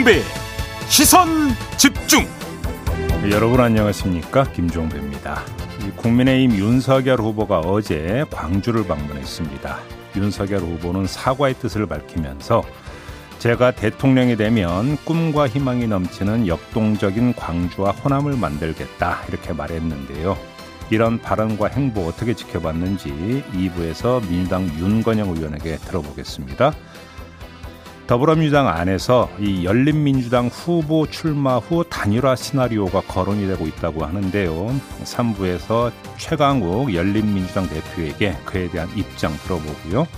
김종배 시선 집중 여러분 안녕하십니까 김종배입니다 국민의힘 윤석열 후보가 어제 광주를 방문했습니다 윤석열 후보는 사과의 뜻을 밝히면서 제가 대통령이 되면 꿈과 희망이 넘치는 역동적인 광주와 호남을 만들겠다 이렇게 말했는데요. 이런 발언과 행보 어떻게 지켜봤는지 2부에서 민주당 윤건영 의원에게 들어보겠습니다. 더불어민주당 안에서 이 열린민주당 후보 출마 후 단일화 시나리오가 거론이 되고 있다고 하는데요. 3부에서 최강욱 열린민주당 대표에게 그에 대한 입장 들어보고요.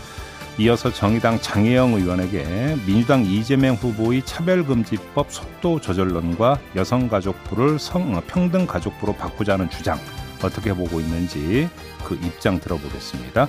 이어서 정의당 장혜영 의원에게 민주당 이재명 후보의 차별금지법 속도 조절론과 여성가족부를 성, 평등가족부로 바꾸자는 주장 어떻게 보고 있는지 그 입장 들어보겠습니다.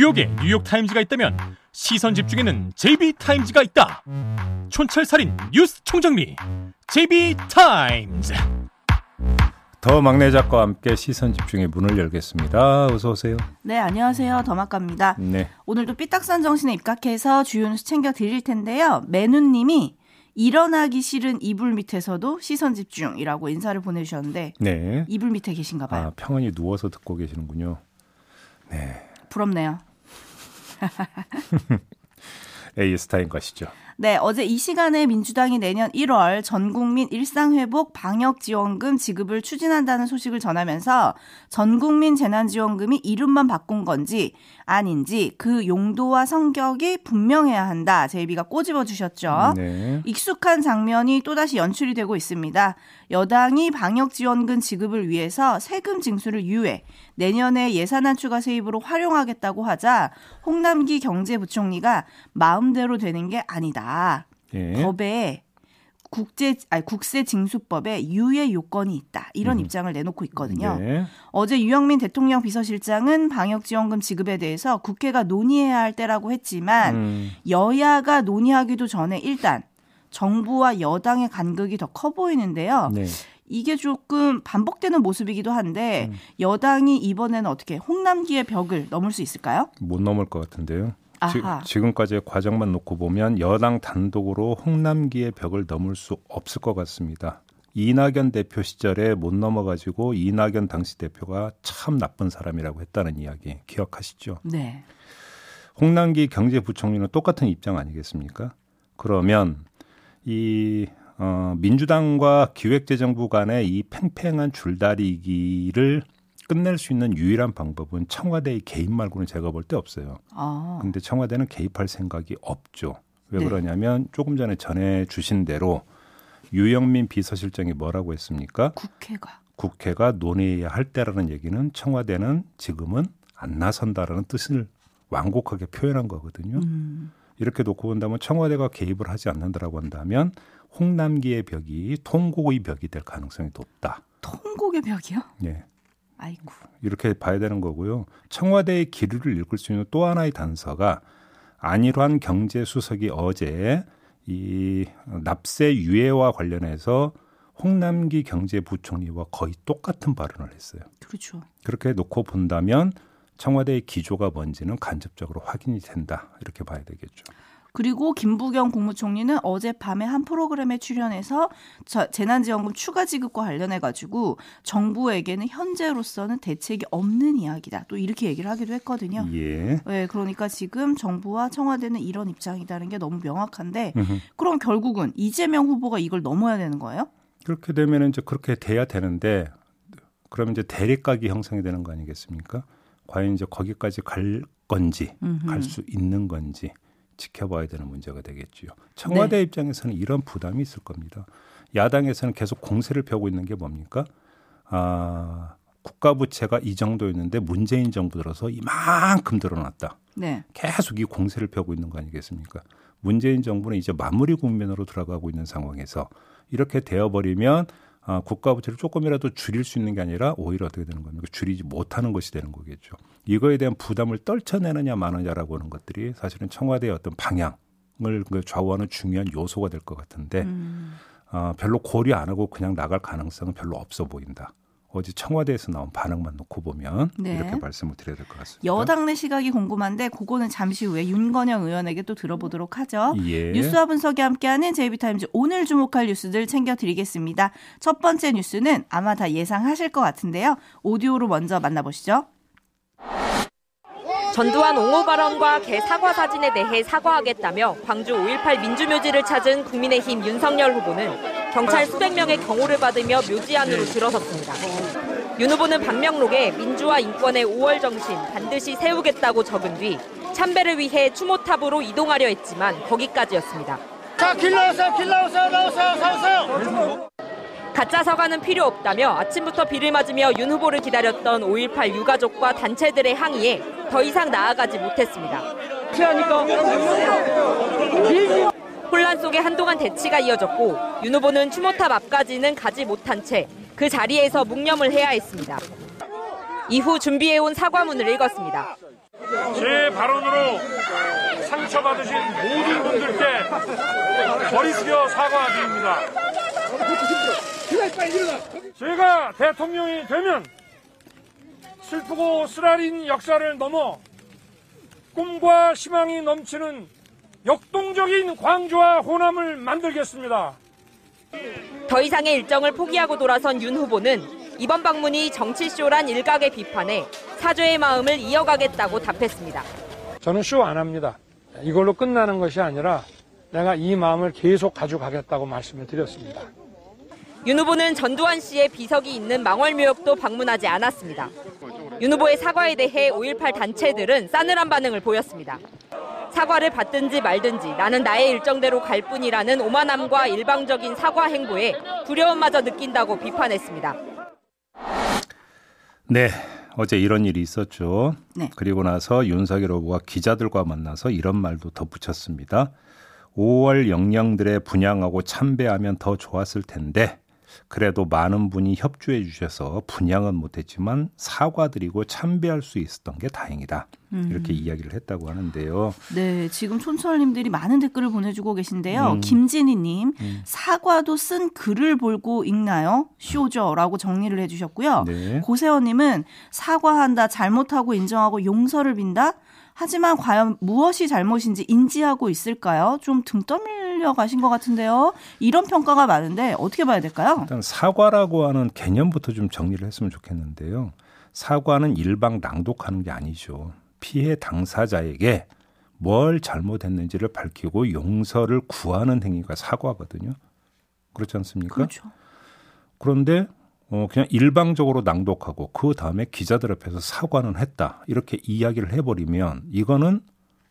뉴욕에 뉴욕타임즈가 있다면 시선 집중에는 JB타임즈가 있다 촌철살인 뉴스 총정리 JB타임즈 더 막내 작가와 함께 시선 집중의 문을 열겠습니다. 어서 오세요. 네, 안녕하세요. 더막갑니다. 네. 오늘도 삐딱선 정신에 입각해서 주요 뉴스 챙겨 드릴 텐데요. 매누님이 일어나기 싫은 이불 밑에서도 시선 집중이라고 인사를 보내주셨는데 네. 이불 밑에 계신가 봐요. 아, 평안히 누워서 듣고 계시는군요. 네. 부럽네요. 에이스타인 것이죠. 네, 어제 이 시간에 민주당이 내년 1월 전국민 일상회복 방역지원금 지급을 추진한다는 소식을 전하면서 전국민 재난지원금이 이름만 바꾼 건지 아닌지 그 용도와 성격이 분명해야 한다. 제이비가 꼬집어 주셨죠. 네. 익숙한 장면이 또다시 연출이 되고 있습니다. 여당이 방역지원금 지급을 위해서 세금 징수를 유예, 내년에 예산안 추가 세입으로 활용하겠다고 하자 홍남기 경제부총리가 마음대로 되는 게 아니다. 예. 법에 국제 아니 국세 징수법에 유예 요건이 있다. 이런 음. 입장을 내놓고 있거든요. 네. 어제 유영민 대통령 비서실장은 방역지원금 지급에 대해서 국회가 논의해야 할 때라고 했지만 음, 여야가 논의하기도 전에 일단 정부와 여당의 간극이 더 커 보이는데요. 네. 이게 조금 반복되는 모습이기도 한데 음. 여당이 이번에는 어떻게 홍남기의 벽을 넘을 수 있을까요? 못 넘을 것 같은데요. 지, 아하. 지 금까지의 과정만 놓고 보면 여당 단독으로 홍남기의 벽을 넘을 수 없을 것 같습니다. 이낙연 대표 시절에 못 넘어가지고 이낙연 당시 대표가 참 나쁜 사람이라고 했다는 이야기 기억하시죠? 네. 홍남기 경제부총리는 똑같은 입장 아니겠습니까? 그러면 이 어, 민주당과 기획재정부 간의 이 팽팽한 줄다리기를 끝낼 수 있는 유일한 방법은 청와대의 개입 말고는 제가 볼 때 없어요. 아. 근데 청와대는 개입할 생각이 없죠. 왜 네. 그러냐면 조금 전에 전해 주신 대로 유영민 비서실장이 뭐라고 했습니까? 국회가 국회가 논의해야 할 때라는 얘기는 청와대는 지금은 안 나선다라는 뜻을 완곡하게 표현한 거거든요. 음. 이렇게 놓고 본다면 청와대가 개입을 하지 않는다라고 한다면 홍남기의 벽이 통곡의 벽이 될 가능성이 높다. 통곡의 벽이요? 예. 아이고. 이렇게 봐야 되는 거고요. 청와대의 기류를 읽을 수 있는 또 하나의 단서가 안일환 경제수석이 어제 이 납세 유예와 관련해서 홍남기 경제부총리와 거의 똑같은 발언을 했어요. 그렇죠. 그렇게 놓고 본다면 청와대의 기조가 뭔지는 간접적으로 확인이 된다. 이렇게 봐야 되겠죠. 그리고 김부겸 국무총리는 어젯밤에 한 프로그램에 출연해서 저- 재난지원금 추가 지급과 관련해 가지고 정부에게는 현재로서는 대책이 없는 이야기다. 또 이렇게 얘기를 하기도 했거든요. 예. 네, 그러니까 지금 정부와 청와대는 이런 입장이다는 게 너무 명확한데 음흠. 그럼 결국은 이재명 후보가 이걸 넘어야 되는 거예요? 그렇게 되면 이제 그렇게 돼야 되는데 그러면 이제 대립각이 형성이 되는 거 아니겠습니까? 과연 이제 거기까지 갈 건지. 갈 수 있는 건지 지켜봐야 되는 문제가 되겠지요. 청와대 네. 입장에서는 이런 부담이 있을 겁니다. 야당에서는 계속 공세를 펴고 있는 게 뭡니까? 아, 국가 부채가 이 정도였는데 문재인 정부 들어서 이만큼 늘어났다. 네. 계속 이 공세를 펴고 있는 거 아니겠습니까? 문재인 정부는 이제 마무리 국면으로 들어가고 있는 상황에서 이렇게 되어버리면 아, 국가 부채를 조금이라도 줄일 수 있는 게 아니라 오히려 어떻게 되는 겁니까? 줄이지 못하는 것이 되는 거겠죠. 이거에 대한 부담을 떨쳐내느냐 마느냐라고 하는 것들이 사실은 청와대의 어떤 방향을 그 좌우하는 중요한 요소가 될 것 같은데 음. 아, 별로 고려 안 하고 그냥 나갈 가능성은 별로 없어 보인다. 어제 청와대에서 나온 반응만 놓고 보면 네. 이렇게 말씀을 드려야 될 것 같습니다. 여당 내 시각이 궁금한데 그거는 잠시 후에 윤건영 의원에게 또 들어보도록 하죠. 예. 뉴스와 분석이 함께하는 JB타임즈 오늘 주목할 뉴스들 챙겨드리겠습니다. 첫 번째 뉴스는 아마 다 예상하실 것 같은데요. 오디오로 먼저 만나보시죠. 전두환 옹호 발언과 개 사과 사진에 대해 사과하겠다며 광주 5.18 민주묘지를 찾은 국민의힘 윤석열 후보는 경찰 수백 명의 경호를 받으며 묘지 안으로 들어섰습니다. 윤 후보는 반명록에 민주화 인권의 5월 정신 반드시 세우겠다고 적은 뒤 참배를 위해 추모탑으로 이동하려 했지만 거기까지였습니다. 자, 길 나오세요, 길 나오세요, 나오세요, 나오세요. 가짜 사과는 필요 없다며 아침부터 비를 맞으며 윤 후보를 기다렸던 5.18 유가족과 단체들의 항의에 더 이상 나아가지 못했습니다. 혼란 속에 한동안 대치가 이어졌고 윤 후보는 추모탑 앞까지는 가지 못한 채 그 자리에서 묵념을 해야 했습니다. 이후 준비해온 사과문을 읽었습니다. 제 발언으로 상처받으신 모든 분들께 머리 숙여 사과드립니다. 제가 대통령이 되면 슬프고 쓰라린 역사를 넘어 꿈과 희망이 넘치는 역동적인 광주와 호남을 만들겠습니다. 더 이상의 일정을 포기하고 돌아선 윤 후보는 이번 방문이 정치쇼란 일각의 비판에 사죄의 마음을 이어가겠다고 답했습니다. 저는 쇼 안 합니다. 이걸로 끝나는 것이 아니라 내가 이 마음을 계속 가져가겠다고 말씀을 드렸습니다. 윤 후보는 전두환 씨의 비석이 있는 망월묘역도 방문하지 않았습니다. 윤 후보의 사과에 대해 5.18 단체들은 싸늘한 반응을 보였습니다. 사과를 받든지 말든지 나는 나의 일정대로 갈 뿐이라는 오만함과 일방적인 사과 행보에 두려움마저 느낀다고 비판했습니다. 네. 어제 이런 일이 있었죠. 네. 그리고 나서 윤석열 후보가 기자들과 만나서 이런 말도 덧붙였습니다. 5월 영령들의 분양하고 참배하면 더 좋았을 텐데 그래도 많은 분이 협조해 주셔서 분양은 못했지만 사과드리고 참배할 수 있었던 게 다행이다. 이렇게 이야기를 했다고 하는데요. 네, 지금 촌철님들이 많은 댓글을 보내주고 계신데요. 음. 김진희님, 사과도 쓴 글을 보고 읽나요? 쇼죠라고 정리를 해주셨고요. 네. 고세원님은 사과한다, 잘못하고 인정하고 용서를 빈다. 하지만 과연 무엇이 잘못인지 인지하고 있을까요? 좀 등 떠밀려 가신 것 같은데요. 이런 평가가 많은데 어떻게 봐야 될까요? 일단 사과라고 하는 개념부터 좀 정리를 했으면 좋겠는데요. 사과는 일방 낭독하는 게 아니죠. 피해 당사자에게 뭘 잘못했는지를 밝히고 용서를 구하는 행위가 사과거든요. 그렇지 않습니까? 그렇죠. 그런데 어 그냥 일방적으로 낭독하고 그 다음에 기자들 앞에서 사과는 했다 이렇게 이야기를 해버리면 이거는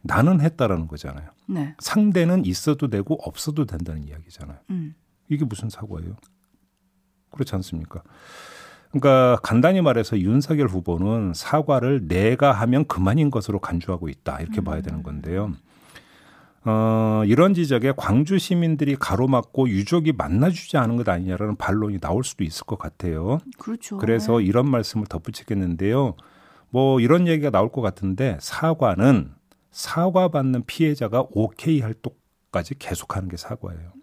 나는 했다라는 거잖아요. 네. 상대는 있어도 되고 없어도 된다는 이야기잖아요. 음. 이게 무슨 사과예요? 그렇지 않습니까? 그러니까 간단히 말해서 윤석열 후보는 사과를 내가 하면 그만인 것으로 간주하고 있다 이렇게 봐야 되는 건데요. 어, 이런 지적에 광주 시민들이 가로막고 유족이 만나주지 않은 것 아니냐라는 반론이 나올 수도 있을 것 같아요. 그렇죠. 그래서 이런 말씀을 덧붙이겠는데요. 뭐 이런 얘기가 나올 것 같은데 사과는 사과받는 피해자가 오케이 할 때까지 계속하는 게 사과예요.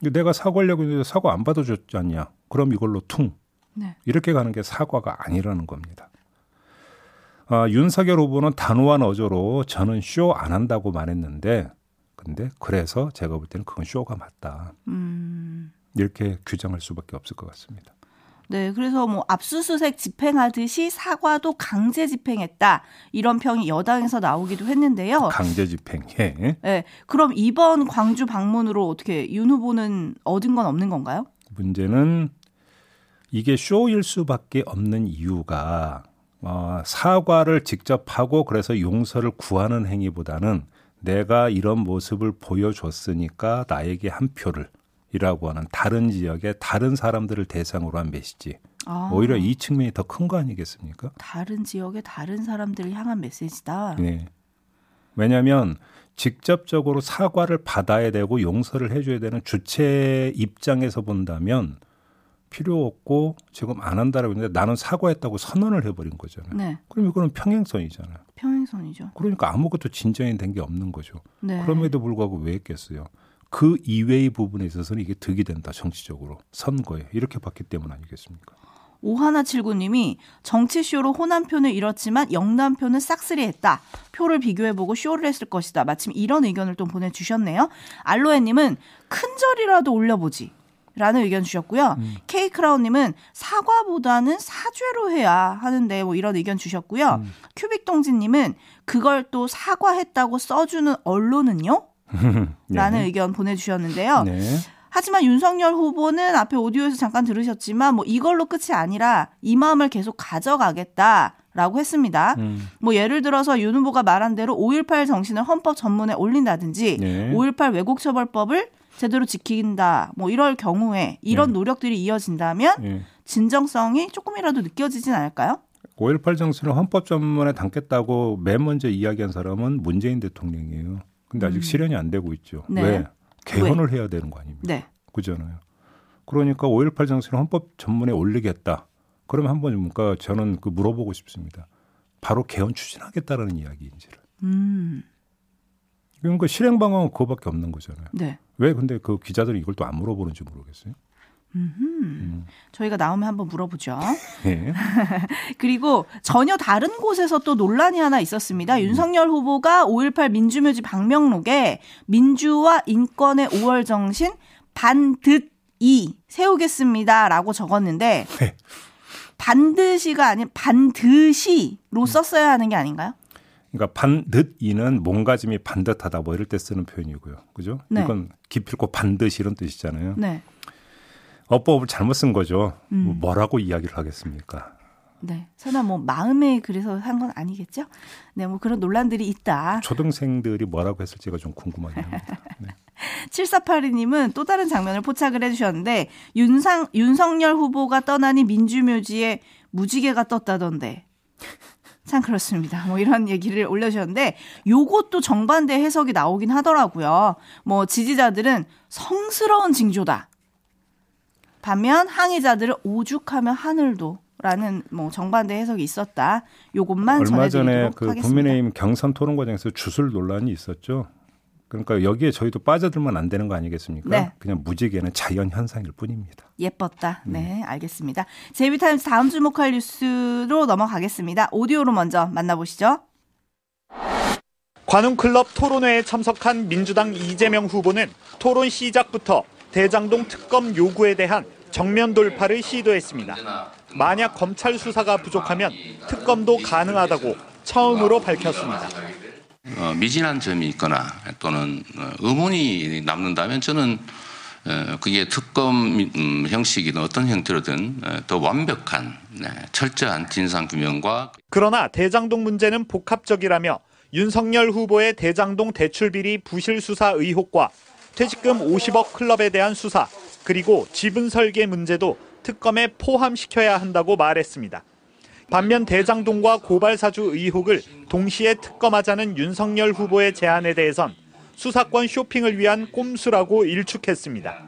내가 사과하려고 했는데 사과 안 받아줬지 않냐? 그럼 이걸로 퉁 네. 이렇게 가는 게 사과가 아니라는 겁니다. 아, 윤석열 후보는 단호한 어조로 저는 쇼 안 한다고 말했는데 근데 그래서 제가 볼 때는 그건 쇼가 맞다. 음. 이렇게 규정할 수밖에 없을 것 같습니다. 네, 그래서 뭐 압수수색 집행하듯이 사과도 강제 집행했다 이런 평이 여당에서 나오기도 했는데요. 강제 집행. 예. 네, 그럼 이번 광주 방문으로 어떻게 윤 후보는 얻은 건 없는 건가요? 문제는 이게 쇼일 수밖에 없는 이유가 어, 사과를 직접 하고 그래서 용서를 구하는 행위보다는 내가 이런 모습을 보여줬으니까 나에게 한 표를 이라고 하는 다른 지역의 다른 사람들을 대상으로 한 메시지 아, 오히려 이 측면이 더 큰 거 아니겠습니까? 다른 지역의 다른 사람들을 향한 메시지다. 네. 왜냐하면 직접적으로 사과를 받아야 되고 용서를 해줘야 되는 주체 입장에서 본다면 필요 없고 지금 안 한다라고 했는데 나는 사과했다고 선언을 해버린 거잖아요. 네, 그럼 이거는 평행선이잖아요. 평행선이죠. 그러니까 아무것도 진전이 된 게 없는 거죠. 네. 그럼에도 불구하고 왜 했겠어요? 그 이외의 부분에 있어서는 이게 득이 된다 정치적으로 선거에 이렇게 봤기 때문 아니겠습니까? 오하나칠구님이 정치쇼로 호남표는 잃었지만 영남표는 싹쓸이했다. 표를 비교해보고 쇼를 했을 것이다. 마침 이런 의견을 또 보내주셨네요. 알로에님은 큰 절이라도 올려보지. 라는 의견 주셨고요. 음. 케이크라운님은 사과보다는 사죄로 해야 하는데 뭐 이런 의견 주셨고요. 음. 큐빅동진님은 그걸 또 사과했다고 써주는 언론은요? 라는 네. 의견 보내주셨는데요. 네. 하지만 윤석열 후보는 앞에 오디오에서 잠깐 들으셨지만 뭐 이걸로 끝이 아니라 이 마음을 계속 가져가겠다 라고 했습니다. 음. 뭐 예를 들어서 윤 후보가 말한 대로 5.18 정신을 헌법 전문에 올린다든지 네. 5.18 왜곡처벌법을 제대로 지킨다 뭐 이럴 경우에 이런 네. 노력들이 이어진다면 예. 진정성이 조금이라도 느껴지진 않을까요? 5.18 정신을 헌법 전문에 담겠다고 맨 먼저 이야기한 사람은 문재인 대통령이에요. 근데 아직 음. 실현이 안 되고 있죠. 네. 왜? 개헌을 해야 되는 거 아닙니까? 네. 그잖아요. 그러니까 5.18 정신을 헌법 전문에 올리겠다. 그러면 한번 그러니까 저는 그 물어보고 싶습니다. 바로 개헌 추진하겠다라는 이야기인지를. 음. 그러니까 실행 방안은 그거밖에 없는 거잖아요. 네. 왜 근데 그 기자들이 이걸 또 안 물어보는지 모르겠어요. 음. 저희가 나오면 한번 물어보죠. 예. 그리고 전혀 다른 곳에서 또 논란이 하나 있었습니다. 윤석열 후보가 5.18 민주묘지 방명록에 민주와 인권의 5월 정신 반듯 이 세우겠습니다라고 적었는데 네. 반드시가 아닌 반드시로 썼어야 하는 게 아닌가요? 그러니까 반듯이는 몸가짐이 반듯하다 뭐 이럴 때 쓰는 표현이고요. 그죠? 네. 이건 기필코 반드시 이런 뜻이잖아요. 네. 어법을 잘못 쓴 거죠. 음. 뭐 뭐라고 이야기를 하겠습니까? 네. 설마 뭐 마음에 그래서 한 건 아니겠죠? 네, 뭐 그런 논란들이 있다. 초등생들이 뭐라고 했을지가 좀 궁금하긴 합니다. 네. 7482님은 또 다른 장면을 포착을 해주셨는데 윤상 윤석열 후보가 떠나니 민주묘지에 무지개가 떴다던데. 참 그렇습니다. 뭐 이런 얘기를 올려주셨는데 요것도 정반대 해석이 나오긴 하더라고요. 뭐 지지자들은 성스러운 징조다. 반면 항의자들은 오죽하면 하늘도. 라는 뭐 정반대 해석이 있었다. 요것만 얼마 전에 그 하겠습니다. 국민의힘 경선 토론 과정에서 주술 논란이 있었죠. 그러니까 여기에 저희도 빠져들면 안 되는 거 아니겠습니까? 네. 그냥 무지개는 자연 현상일 뿐입니다. 예뻤다. 네, 알겠습니다. 제이비타임스 다음 주목할 뉴스로 넘어가겠습니다. 오디오로 먼저 만나보시죠. 관훈클럽 토론회에 참석한 민주당 이재명 후보는 토론 시작부터 대장동 특검 요구에 대한 정면 돌파를 시도했습니다. 만약 검찰 수사가 부족하면 특검도 가능하다고 처음으로 밝혔습니다. 어, 미진한 점이 있거나 또는 어, 의문이 남는다면 저는 어, 그게 특검 음, 형식이든 어떤 형태로든 어, 더 완벽한 네, 철저한 진상규명과 그러나 대장동 문제는 복합적이라며 윤석열 후보의 대장동 대출 비리 부실 수사 의혹과 퇴직금 50억 클럽에 대한 수사 그리고 지분 설계 문제도 특검에 포함시켜야 한다고 말했습니다. 반면 대장동과 고발사주 의혹을 동시에 특검하자는 윤석열 후보의 제안에 대해선 수사권 쇼핑을 위한 꼼수라고 일축했습니다.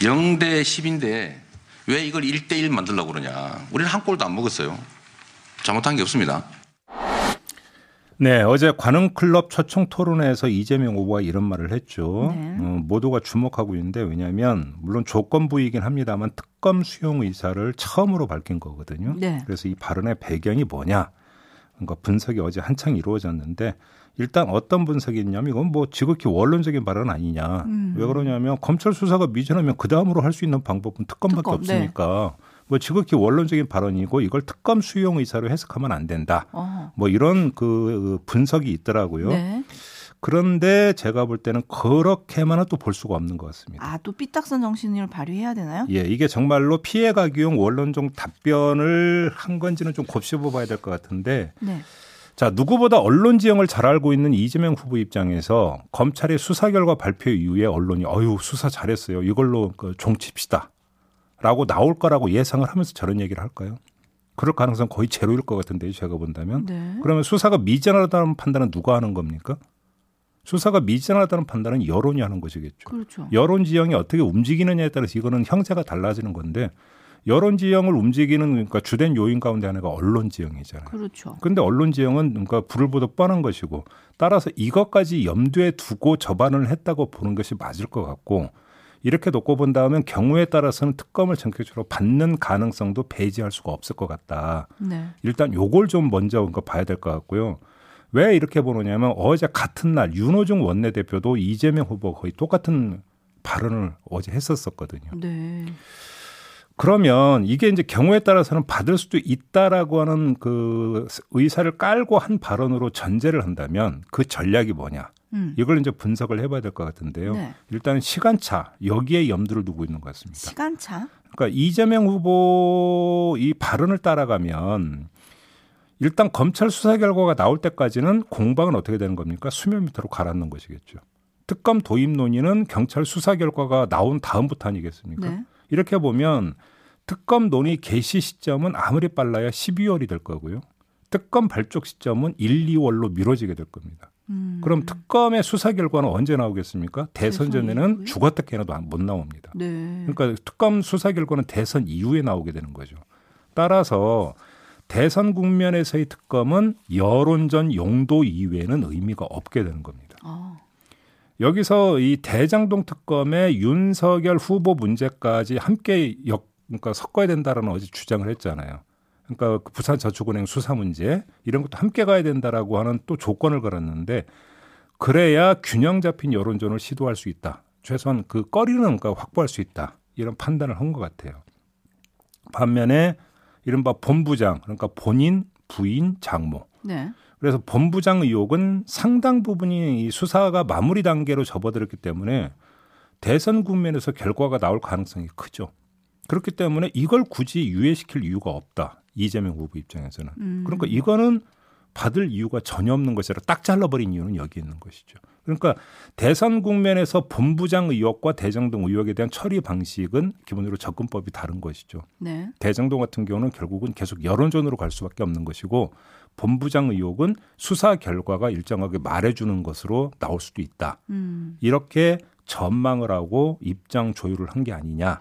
0대 10인데 왜 이걸 1대1 만들려고 그러냐. 우리는 한 골도 안 먹었어요. 잘못한 게 없습니다. 네, 어제 관훈클럽 초청 토론회에서 이재명 후보가 이런 말을 했죠. 네. 어, 모두가 주목하고 있는데 왜냐하면 물론 조건부이긴 합니다만 특검 수용 의사를 처음으로 밝힌 거거든요. 네. 그래서 이 발언의 배경이 뭐냐? 그러니까 분석이 어제 한창 이루어졌는데 일단 어떤 분석이 있냐면 이건 뭐 지극히 원론적인 발언 아니냐. 음. 왜 그러냐면 검찰 수사가 미진하면 그 다음으로 할 수 있는 방법은 특검밖에 특검, 네. 없으니까 뭐 지극히 원론적인 발언이고 이걸 특검 수용 의사로 해석하면 안 된다. 어. 뭐 이런 그 분석이 있더라고요. 네. 그런데 제가 볼 때는 그렇게만은 또 볼 수가 없는 것 같습니다. 아, 또 삐딱선 정신을 발휘해야 되나요? 예, 이게 정말로 피해가기용 원론적 답변을 한 건지는 좀 곱씹어 봐야 될 것 같은데 네. 자, 누구보다 언론 지형을 잘 알고 있는 이재명 후보 입장에서 검찰의 수사 결과 발표 이후에 언론이 어유 수사 잘했어요. 이걸로 그 종칩시다. 라고 나올 거라고 예상을 하면서 저런 얘기를 할까요? 그럴 가능성 거의 제로일 것 같은데요, 제가 본다면. 네. 그러면 수사가 미진하다는 판단은 누가 하는 겁니까? 수사가 미진하다는 판단은 여론이 하는 것이겠죠. 그렇죠. 여론 지형이 어떻게 움직이느냐에 따라서 이거는 형태가 달라지는 건데 여론 지형을 움직이는 그러니까 주된 요인 가운데 하나가 언론 지형이잖아요. 그렇죠. 근데 언론 지형은 그러니까 불을 보듯 뻔한 것이고 따라서 이것까지 염두에 두고 저반을 했다고 보는 것이 맞을 것 같고 이렇게 놓고 본다면 경우에 따라서는 특검을 전격적으로 받는 가능성도 배제할 수가 없을 것 같다. 네. 일단 요걸 좀 먼저 그러니까 봐야 될 것 같고요. 왜 이렇게 보느냐면 어제 같은 날 윤호중 원내대표도 이재명 후보 거의 똑같은 발언을 어제 했었었거든요. 네. 그러면 이게 이제 경우에 따라서는 받을 수도 있다라고 하는 그 의사를 깔고 한 발언으로 전제를 한다면 그 전략이 뭐냐? 음. 이걸 이제 분석을 해봐야 될 것 같은데요. 네. 일단 시간차 여기에 염두를 두고 있는 것 같습니다. 시간차. 그러니까 이재명 후보 이 발언을 따라가면 일단 검찰 수사 결과가 나올 때까지는 공방은 어떻게 되는 겁니까? 수면 밑으로 가라앉는 것이겠죠. 특검 도입 논의는 경찰 수사 결과가 나온 다음부터 아니겠습니까? 네. 이렇게 보면 특검 논의 개시 시점은 아무리 빨라야 12월이 될 거고요. 특검 발족 시점은 1, 2월로 미뤄지게 될 겁니다. 음. 그럼 특검의 수사 결과는 언제 나오겠습니까? 대선 전에는? 죽었다 깨나도 안- 못 나옵니다. 네. 그러니까 특검 수사 결과는 대선 이후에 나오게 되는 거죠. 따라서 대선 국면에서의 특검은 여론전 용도 이외에는 의미가 없게 되는 겁니다. 아. 여기서 이 대장동 특검의 윤석열 후보 문제까지 함께 역, 그러니까 섞어야 된다라는 어제 주장을 했잖아요. 그러니까 그 부산저축은행 수사 문제 이런 것도 함께 가야 된다라고 하는 또 조건을 걸었는데 그래야 균형 잡힌 여론전을 시도할 수 있다. 최소한 그 거리는 그러니까 확보할 수 있다. 이런 판단을 한 것 같아요. 반면에 이른바 본부장 그러니까 본인, 부인, 장모 네. 그래서 본부장 의혹은 상당 부분이 이 수사가 마무리 단계로 접어들었기 때문에 대선 국면에서 결과가 나올 가능성이 크죠. 그렇기 때문에 이걸 굳이 유예시킬 이유가 없다. 이재명 후보 입장에서는. 음. 그러니까 이거는 받을 이유가 전혀 없는 것이라 딱 잘라버린 이유는 여기 있는 것이죠. 그러니까 대선 국면에서 본부장 의혹과 대장동 의혹에 대한 처리 방식은 기본적으로 접근법이 다른 것이죠. 네. 대장동 같은 경우는 결국은 계속 여론전으로 갈 수밖에 없는 것이고 본부장 의혹은 수사 결과가 일정하게 말해주는 것으로 나올 수도 있다. 음. 이렇게 전망을 하고 입장 조율을 한 게 아니냐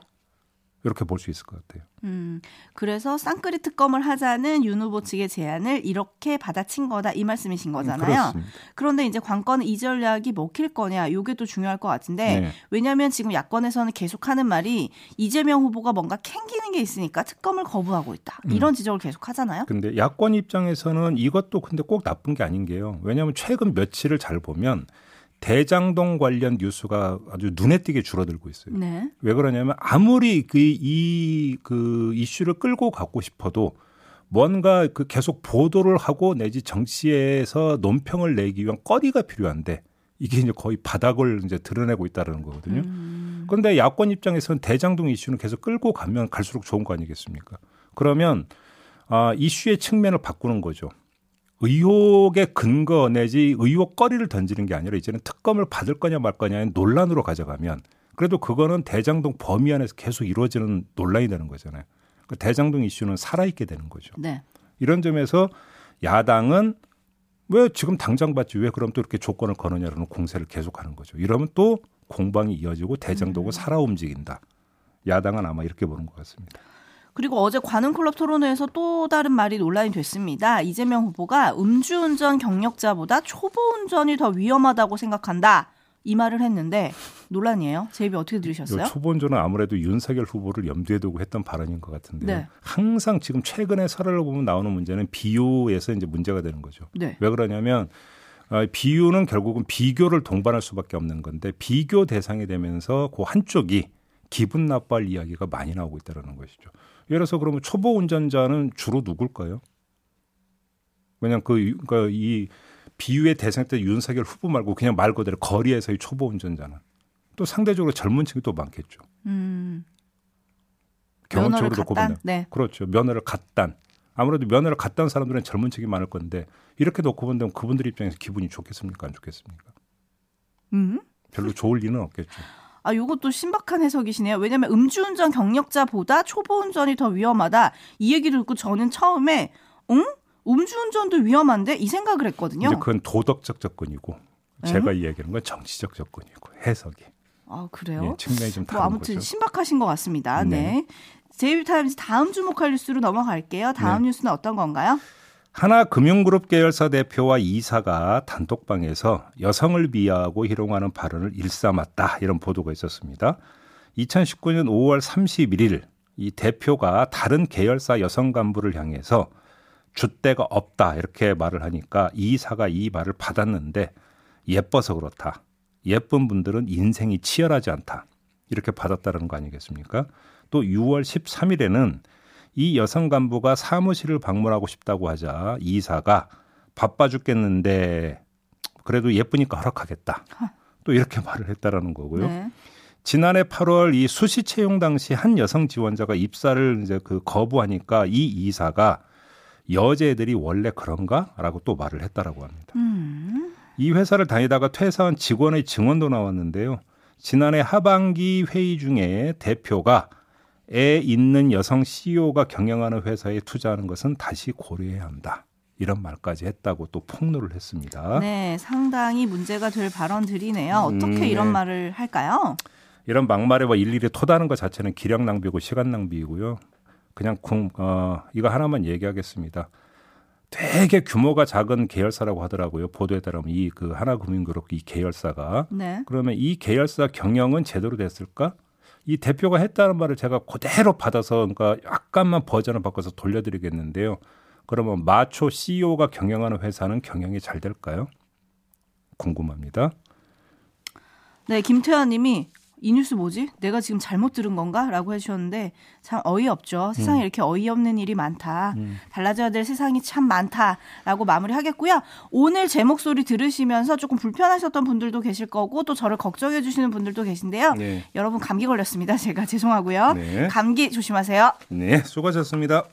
이렇게 볼 수 있을 것 같아요. 음. 그래서 쌍끌이 특검을 하자는 윤 후보 측의 제안을 이렇게 받아친 거다 이 말씀이신 거잖아요. 그렇습니다. 그런데 이제 관건은 이 전략이 먹힐 거냐 요게 또 중요할 것 같은데 네. 왜냐하면 지금 야권에서는 계속하는 말이 이재명 후보가 뭔가 캥기는 게 있으니까 특검을 거부하고 있다 음. 이런 지적을 계속 하잖아요. 근데 야권 입장에서는 이것도 근데 꼭 나쁜 게 아닌 게요. 왜냐하면 최근 며칠을 잘 보면 대장동 관련 뉴스가 아주 눈에 띄게 줄어들고 있어요. 네. 왜 그러냐면 아무리 그이그 이슈를 끌고 가고 싶어도 뭔가 그 계속 보도를 하고 내지 정치에서 논평을 내기 위한 거리가 필요한데 이게 이제 거의 바닥을 이제 드러내고 있다는 거거든요. 음. 그런데 야권 입장에서는 대장동 이슈는 계속 끌고 가면 갈수록 좋은 거 아니겠습니까? 그러면 아, 이슈의 측면을 바꾸는 거죠. 의혹의 근거 내지 의혹거리를 던지는 게 아니라 이제는 특검을 받을 거냐 말 거냐의 논란으로 가져가면 그래도 그거는 대장동 범위 안에서 계속 이루어지는 논란이 되는 거잖아요. 그 대장동 이슈는 살아있게 되는 거죠. 네. 이런 점에서 야당은 왜 지금 당장 받지 왜 그럼 또 이렇게 조건을 거느냐라는 공세를 계속하는 거죠. 이러면 또 공방이 이어지고 대장동은 살아 움직인다. 야당은 아마 이렇게 보는 것 같습니다. 그리고 어제 관훈클럽 토론회에서 또 다른 말이 논란이 됐습니다. 이재명 후보가 음주운전 경력자보다 초보 운전이 더 위험하다고 생각한다. 이 말을 했는데 논란이에요. 제 입이 어떻게 들으셨어요? 요 초본조는 아무래도 윤석열 후보를 염두에 두고 했던 발언인 것 같은데 네. 요 항상 지금 최근의 설을 보면 나오는 문제는 비유에서 이제 문제가 되는 거죠. 네. 왜 그러냐면 어, 비유는 결국은 비교를 동반할 수밖에 없는 건데 비교 대상이 되면서 그 한쪽이 기분 나빠할 이야기가 많이 나오고 있다는 것이죠. 예를 들어서 그러면 초보 운전자는 주로 누굴까요? 그냥 그 유- 그러니까 이 비유의 대상 때 윤석열 후보 말고 그냥 말 그대로 거리에서의 초보 운전자는 또 상대적으로 젊은 층이 또 많겠죠. 음. 경험적으로 놓고? 보면 네. 그렇죠. 면허를 갖단 아무래도 면허를 갖단 사람들은 젊은 층이 많을 건데 이렇게 놓고 본다면 그분들 입장에서 기분이 좋겠습니까? 안 좋겠습니까? 음? 별로 좋을 리는 없겠죠. 아, 요것도 신박한 해석이시네요. 왜냐면 음주운전 경력자보다 초보운전이 더 위험하다. 이 얘기를 듣고 저는 처음에 응? 음주운전도 위험한데 이 생각을 했거든요. 그건 도덕적 접근이고 제가 이야기하는 건 정치적 접근이고 해석이. 아, 그래요? 예, 측면이 좀 다른 뭐 아무튼 거죠. 신박하신 것 같습니다. 네. 네. 제이비타임즈 다음 주목할 뉴스로 넘어갈게요. 다음 네. 뉴스는 어떤 건가요? 하나금융그룹 계열사 대표와 이사가 단톡방에서 여성을 비하하고 희롱하는 발언을 일삼았다 이런 보도가 있었습니다. 2019년 5월 31일 이 대표가 다른 계열사 여성 간부를 향해서 줏대가 없다 이렇게 말을 하니까 이 이사가 이 말을 받았는데 예뻐서 그렇다. 예쁜 분들은 인생이 치열하지 않다. 이렇게 받았다는 거 아니겠습니까? 또 6월 13일에는 이 여성 간부가 사무실을 방문하고 싶다고 하자 이 이사가 바빠 죽겠는데 그래도 예쁘니까 허락하겠다. 또 이렇게 말을 했다라는 거고요. 네. 지난해 8월 이 수시 채용 당시 한 여성 지원자가 입사를 이제 그 거부하니까 이 이사가 여자애들이 원래 그런가라고 또 말을 했다라고 합니다. 음. 이 회사를 다니다가 퇴사한 직원의 증언도 나왔는데요. 지난해 하반기 회의 중에 대표가 애 있는 여성 CEO가 경영하는 회사에 투자하는 것은 다시 고려해야 한다. 이런 말까지 했다고 또 폭로를 했습니다. 네, 상당히 문제가 될 발언들이네요. 어떻게 음, 이런 네. 말을 할까요? 이런 막말에 뭐 일일이 토다는 것 자체는 기력 낭비고 시간 낭비이고요. 그냥 궁, 어, 이거 하나만 얘기하겠습니다. 되게 규모가 작은 계열사라고 하더라고요. 보도에 따르면 이 그 하나금융그룹 이 계열사가 네. 그러면 이 계열사 경영은 제대로 됐을까? 이 대표가 했다는 말을 제가 그대로 받아서 그러니까 약간만 버전을 바꿔서 돌려드리겠는데요. 그러면 마초 CEO가 경영하는 회사는 경영이 잘 될까요? 궁금합니다. 네, 김태환 님이 이 뉴스 뭐지? 내가 지금 잘못 들은 건가? 라고 해주셨는데 참 어이없죠. 세상에 이렇게 어이없는 일이 많다. 달라져야 될 세상이 참 많다라고 마무리하겠고요. 오늘 제 목소리 들으시면서 조금 불편하셨던 분들도 계실 거고 또 저를 걱정해 주시는 분들도 계신데요. 네. 여러분 감기 걸렸습니다. 제가 죄송하고요. 네. 감기 조심하세요. 네, 수고하셨습니다.